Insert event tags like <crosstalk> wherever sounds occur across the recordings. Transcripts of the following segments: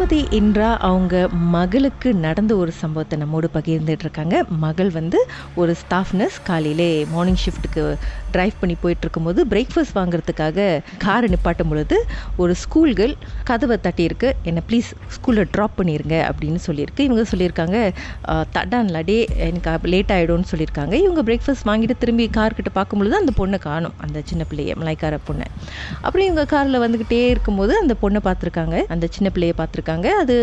திருமதி இன்றா அவங்க மகளுக்கு நடந்த ஒரு சம்பவத்தை நம்மோடு பகிர்ந்துட்டு இருக்காங்க. மகள் வந்து ஒரு ஸ்டாஃப் நர்ஸ் காலையிலே மார்னிங் ஷிஃப்ட்டுக்கு டிரைவ் பண்ணி போயிட்டுருக்கும் போது பிரேக்ஃபாஸ்ட் வாங்குறதுக்காக காரை நிப்பாட்டும் பொழுது ஒரு ஸ்கூல் கேர்ள் கதவை தட்டியிருக்கு என்னை ப்ளீஸ் ஸ்கூலில் ட்ராப் பண்ணிடுங்க அப்படின்னு சொல்லியிருக்கு. இவங்க சொல்லியிருக்காங்க தட்டான்ல டே எனக்கு லேட் ஆகிடும்னு சொல்லியிருக்காங்க. இவங்க பிரேக்ஃபாஸ்ட் வாங்கிட்டு திரும்பி கார்கிட்ட பார்க்கும்பொழுது அந்த பொண்ணை காணும் அந்த சின்ன பிள்ளையை மலைக்கார பொண்ணை. அப்புறம் இவங்க காரில் வந்துக்கிட்டே இருக்கும்போது அந்த பொண்ணை பார்த்துருக்காங்க அந்த சின்ன பிள்ளையை பார்த்துருக்காங்க. அது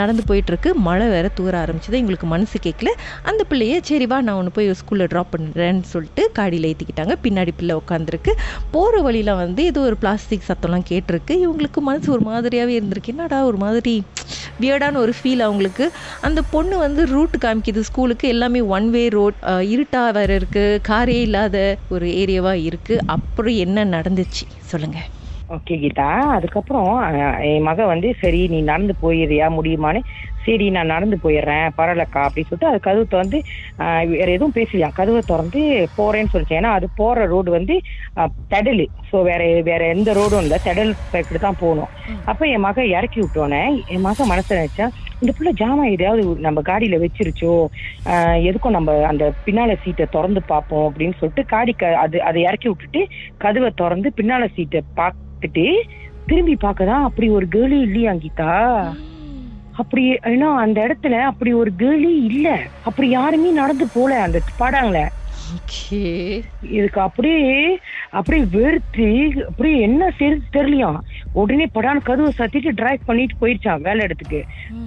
நடந்து போயிட்டுருக்கு. மழை வேற தூர ஆரம்பிச்சது. எங்களுக்கு மனசு கேட்கல அந்த பிள்ளைய சரி வா நான் ஒன்று போய் ஸ்கூலில் ட்ராப் பண்ணுறேன்னு சொல்லிட்டு காடியில் ஏற்றிக்கிட்டாங்க பின்னாடி பிள்ளை உட்காந்துருக்கு போகிற வழியில் வந்து ஏதோ ஒரு பிளாஸ்டிக் சத்தம்லாம் கேட்டிருக்கு. இவங்களுக்கு மனசு ஒரு மாதிரியாகவே இருந்திருக்கு. என்னடா ஒரு மாதிரி வியர்டான ஒரு ஃபீல் அவங்களுக்கு. அந்த பொண்ணு வந்து ரூட் காமிக்குது ஸ்கூலுக்கு எல்லாமே ஒன் வே ரோட் இருட்டா வேற இருக்குது காரே இல்லாத ஒரு ஏரியாவாக இருக்குது அப்புறம் என்ன நடந்துச்சு? சொல்லுங்கள் ஓகே கீதா. அதுக்கப்புறம் என் மக வந்து சரி நீ நடந்து போயிடுறியா? முடியுமான்னு சரி நான் நடந்து போயிடுறேன் பரவாயில்லக்கா அப்படின்னு சொல்லிட்டு அது கதவு திறந்து வேற எதுவும் பேசலையா? கதவை திறந்து போறேன்னு சொல்லிச்சு ஏன்னா அது போற ரோடு வந்து தடல். ஸோ வேற வேற எந்த ரோடும் இல்லை. தடல் சைக்கிள் தான் போகணும். அப்ப என் மக இறக்கி விட்டோன்னே என் மக மனசுல நினைச்சா இந்த புள்ள ஜாமா எதையாவது நம்ம காடியில வச்சிருச்சோ எதுக்கும் நம்ம அந்த பின்னால சீட்டை திறந்து பார்ப்போம் அப்படின்னு சொல்லிட்டு காடி க அது அதை இறக்கி விட்டுட்டு கதவை திறந்து பின்னால சீட்டை பார்த்துட்டு திரும்பி பார்க்கதான் அப்படி ஒரு கேர்ளே இல்லையா கீதா அப்படி ஏன்னா அந்த இடத்துல அப்படி ஒரு கேர்ளே இல்ல. அப்படி யாருமே நடந்து போல அந்த பாடாங்கள. இதுக்கு அப்படியே அப்படியே வெறுத்து அப்படியே என்ன செய்யுது தெரியலையாம் உடனே படான்னு கதவை சத்திட்டு டிரைவ் பண்ணிட்டு போயிடுச்சான் வேலை இடத்துக்கு.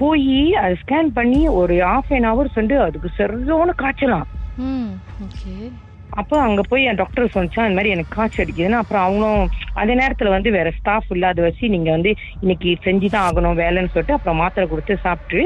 போய் அதை ஸ்கேன் பண்ணி ஒரு half அன் ஹவர் வந்து அதுக்கு சரியான காய்ச்சலாம். அப்போ அங்க போய் என் டாக்டர் சொன்னா இந்த மாதிரி எனக்கு காய்ச்சல் அடிக்குதுன்னா. அப்புறம் அவங்களும் அந்த நேரத்துல வந்து வேற ஸ்டாஃப் இல்லாத வச்சு நீங்க வந்து இன்னைக்கு செஞ்சு தான் ஆகணும் வேலைன்னு சொல்லிட்டு அப்புறம் மாத்திரை கொடுத்து சாப்பிட்டு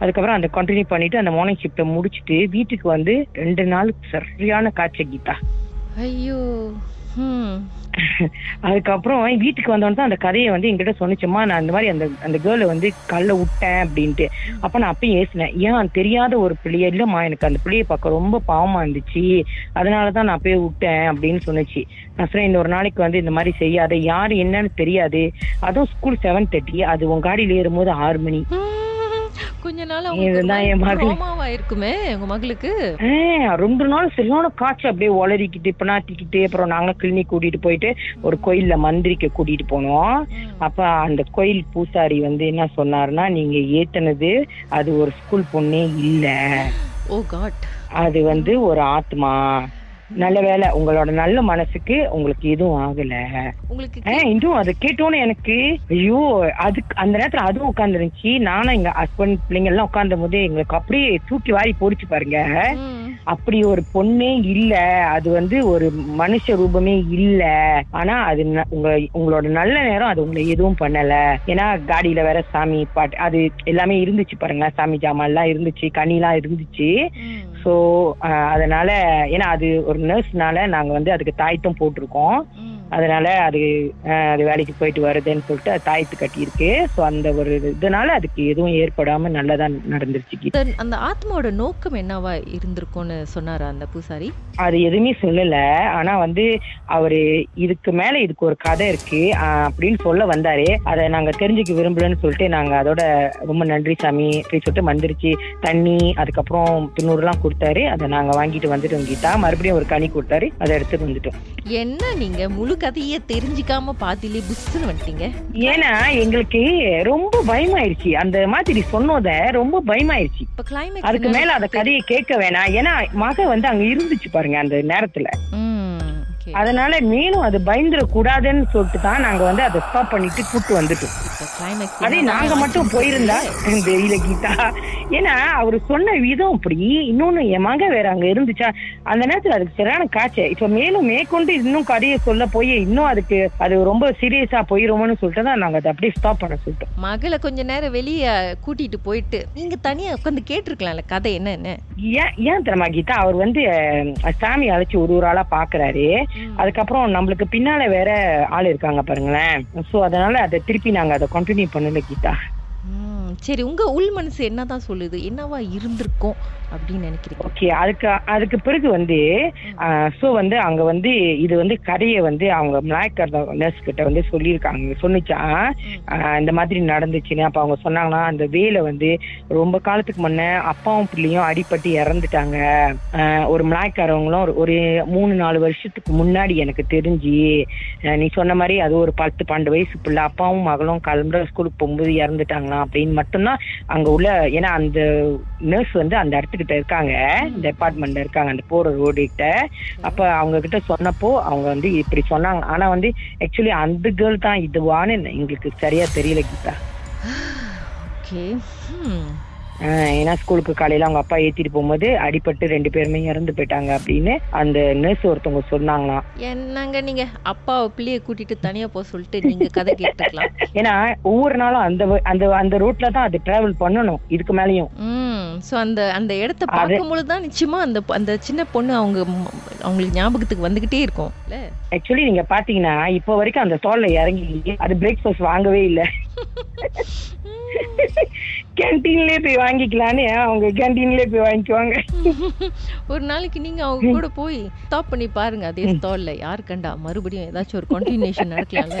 அதுக்கப்புறம் அந்த கண்டினியூ பண்ணிட்டு அந்த மார்னிங் ஷிஃப்ட்டை முடிச்சுட்டு வீட்டுக்கு வந்து ரெண்டு நாள் சரியான காய்ச்சல் கீதா. ஐயோ. அதுக்கப்புறம் வீட்டுக்கு வந்தோன்னு தான் அந்த கதையை வந்து என்கிட்ட சொன்னிச்சுமா நான் அந்த மாதிரி அந்த அந்த கேர்ளை வந்து கல்ல விட்டேன் அப்படின்ட்டு. அப்ப நான் அப்பயும் ஏசினேன். ஏன்? தெரியாத ஒரு பிள்ளைய? இல்லம்மா எனக்கு அந்த பிள்ளைய பார்க்க ரொம்ப பாவமா இருந்துச்சு. அதனாலதான் நான் போய் விட்டேன் அப்படின்னு சொன்னுச்சு. நான் சொன்னேன் இந்த ஒரு நாளைக்கு வந்து இந்த மாதிரி செய்யாத. யாரு என்னன்னு தெரியாது. அதுவும் ஸ்கூல் செவன் தேர்ட்டி அது உன் காடியில ஏறும்போது ஆறு மணி. கொஞ்ச நாள் இதுதான் என் மகள். இருக்குமே உங்க மகளுக்கு? ரெண்டு நாள் சரியான காய்ச்சல் அப்படியே ஒளறிக்கிட்டு பினாத்திக்கிட்டு அப்புறம் நாங்க கிளினிக் கூட்டிட்டு போயிட்டு ஒரு கோயில்ல மந்திரிக்க கூட்டிட்டு போனோம். அப்ப அந்த கோயில் பூசாரி வந்து என்ன சொன்னாருன்னா நீங்க ஏத்துனது அது ஒரு ஸ்கூல் பொண்ணே இல்ல. ஓ காட் அது வந்து ஒரு ஆத்மா. நல்ல வேளை உங்களோட நல்ல மனசுக்கு உங்களுக்கு எதுவும் ஆகல. உங்களுக்கு இன்னும் அதை கேட்டோன்னு எனக்கு ஐயோ அதுக்கு அந்த நேரத்துல அதுவும் உட்காந்துருந்துச்சு நானும் எங்க ஹஸ்பண்ட் பிள்ளைங்க எல்லாம் உட்கார்ந்த போது எங்களுக்கு அப்படியே தூக்கி வாரி போடிச்சு பாருங்க. அப்படி ஒரு பொண்ணே இல்ல. அது வந்து ஒரு மனுஷ ரூபமே இல்ல. ஆனா அது உங்க உங்களோட நல்ல நேரம் அது உங்களை எதுவும் பண்ணல. ஏன்னா காடியில வேற சாமி பாட்டு அது எல்லாமே இருந்துச்சு பாருங்க சாமி ஜாமான் எல்லாம் இருந்துச்சு கனிலாம் இருந்துச்சு. ஸோ அதனால ஏன்னா அது ஒரு நர்ஸ்னால நாங்க வந்து அதுக்கு தாய்த்தம் போட்டிருக்கோம். அதனால அது அது வேலைக்கு போயிட்டு வருதுன்னு சொல்லிட்டு அது தாயத்து கட்டியிருக்கு. ஸோ அந்த ஒரு இதனால அதுக்கு எதுவும் ஏற்படாம நல்லதா நடந்துருச்சு. அந்த- ஆத்மாவோட நோக்கம் என்னவா இருந்திருக்கும்னு சொன்னாரா அந்த பூசாரி? அது எதுவுமே சொல்லல. ஆனா வந்து அவரு இதுக்கு மேல இதுக்கு ஒரு கதை இருக்கு. அப்படின்னு சொல்ல வந்தாரு. அதை நாங்க தெரிஞ்சுக்க விரும்பலன்னு சொல்லிட்டு நாங்க அதோட ரொம்ப நன்றி சாமி அப்படின்னு சொல்லிட்டு மந்திரிச்சு தண்ணி அதுக்கப்புறம் துண்ணூறுலாம் கொடுத்தாரு. அதை நாங்க வாங்கிட்டு வந்துட்டோம் கீதா. மறுபடியும் ஒரு கனி கொடுத்தாரு. அதை எடுத்துட்டு வந்துட்டோம். என்ன நீங்க முழு கதையே தெரிஞ்சுக்காம பாத்திலே புஷ்னு வந்துட்டீங்க? ஏன்னா எங்களுக்கு ரொம்ப பயமாயிருச்சு. அந்த மாதிரி சொன்னத ரொம்ப பயமாயிருச்சு. இப்ப கிளைமேக்ஸ் அதுக்கு மேல அந்த கதையை கேட்க வேணாம். ஏன்னா மக வந்து அங்க இருந்துச்சு பாருங்க அந்த நேரத்துல. அதனால மேலும் அது பயந்துட கூடாதுன்னு சொல்லிட்டு தான் நாங்க வந்து அதை ஸ்டாப் பண்ணிட்டு கூட்டு வந்துட்டோம். அதே நாங்க மட்டும் போயிருந்தா தெரியல கீதா. ஏன்னா அவரு சொன்ன விதம் அப்படி இன்னொன்னு என் மக வேற அங்க இருந்துச்சா அந்த நேரத்துல அதுக்கு சரியான காய்ச்சல் இப்ப மேலும் மேற்கொண்டு இன்னும் கதையை சொல்ல போய் இன்னும் அதுக்கு அது ரொம்ப சீரியஸா போயிருமோன்னு சொல்லிட்டு தான் நாங்க அதை அப்படியே ஸ்டாப் பண்ண சொல்லிட்டோம். மகளை கொஞ்ச நேரம் வெளிய கூட்டிட்டு போயிட்டு நீங்க தனியா உட்காந்து கேட்டிருக்கலாம்ல கதை என்னன்னு? ஏன் ஏன் தெரியுமா கீதா? அவர் வந்து சாமி அழைச்சு ஒரு ஒரு ஆளா பாக்குறாரு. அதுக்கப்புறம் நம்மளுக்கு பின்னால வேற ஆள் இருக்காங்க பாருங்களேன். சோ அதனால அதை திருப்பி நாங்க அதை கண்டினியூ பண்ணல கீதா. சரி உங்க உள் மனசு என்னதான் சொல்லுது? என்னவா இருந்திருக்கும் அப்படின்னு நினைக்கிறீங்க? ஓகே அதுக்கு அதுக்கு பிறகு வந்து ஸோ வந்து அங்க வந்து இது வந்து கதையை வந்து அவங்க மலாய்க்கர் நர்ஸ் கிட்ட வந்து சொல்லியிருக்காங்க. சொன்னிச்சான் ஆஹ் இந்த மாதிரி நடந்துச்சுன்னு. அப்ப அவங்க சொன்னாங்கன்னா அந்த வேலை வந்து ரொம்ப காலத்துக்கு முன்ன அப்பாவும் பிள்ளையும் அடிபட்டு இறந்துட்டாங்க. ஒரு மலாய்க்காரவங்களும் ஒரு- ஒரு மூணு நாலு வருஷத்துக்கு முன்னாடி எனக்கு தெரிஞ்சு நீ சொன்ன மாதிரி அது ஒரு பத்து பன்னெண்டு வயசு பிள்ளை அப்பாவும் மகளும் கிளம்புற ஸ்கூலுக்கு போகும்போது இறந்துட்டாங்களாம் அப்படின்னு மட்டும்தான் அங்க உள்ள ஏன்னா அந்த நர்ஸ் வந்து அந்த இடத்துக்கிட்ட இருக்காங்க. இந்த அபார்ட்மெண்ட்ல இருக்காங்க அந்த போற ரோடு கிட்ட. அப்ப அவங்க கிட்ட சொன்னப்போ அவங்க வந்து இப்படி சொன்னாங்க. ஆனா வந்து ஆக்சுவலி அந்த கேர்ள் தான் இதுவான்னு எங்களுக்கு சரியா தெரியல கீதா. ஓகே ஏன்னா ஸ்கூலுக்கு காலையில அவங்க அப்பா ஏத்திட்டு போகும்போது அடிபட்டு ரெண்டு பேருமே இறந்து போயிட்டாங்க அப்படின்னு அந்த நர்ஸ் ஒருத்தவங்க சொன்னாங்களாம். என்னங்க நீங்க அப்பாவை பிள்ளைய கூட்டிட்டு தனியா போக சொல்லிட்டு நீங்க கதை கேட்டுக்கலாம். <laughs> ஏன்னா ஒவ்வொரு நாளும் அந்த அந்த அந்த ரூட்ல தான் அது டிராவல் பண்ணணும் இதுக்கு மேலயும். ஸோ அந்த அந்த இடத்த பார்க்கும்பொழுது தான் நிச்சயமா அந்த அந்த சின்ன பொண்ணு அவங்க அவங்களுக்கு ஞாபகத்துக்கு வந்துகிட்டே இருக்கும் ஆக்சுவலி நீங்க பாத்தீங்கன்னா இப்போ வரைக்கும் அந்த ஸ்டால்ல இறங்கி அது பிரேக்ஃபாஸ்ட் வாங்கவே இல்லை. <laughs> கேன்டீன்லயே போய் வாங்கிக்கலான்னு அவங்க கேன்டீன்லயே போய் வாங்கிக்குவாங்க. <laughs> ஒரு நாளைக்கு நீங்க அவங்க கூட போய் ஸ்டாப் பண்ணி பாருங்க அதே <laughs> ஸ்டால்ல யார் கண்டா மறுபடியும் ஏதாச்சும் ஒரு கண்டினியூஷன் நடக்கலாம்ல.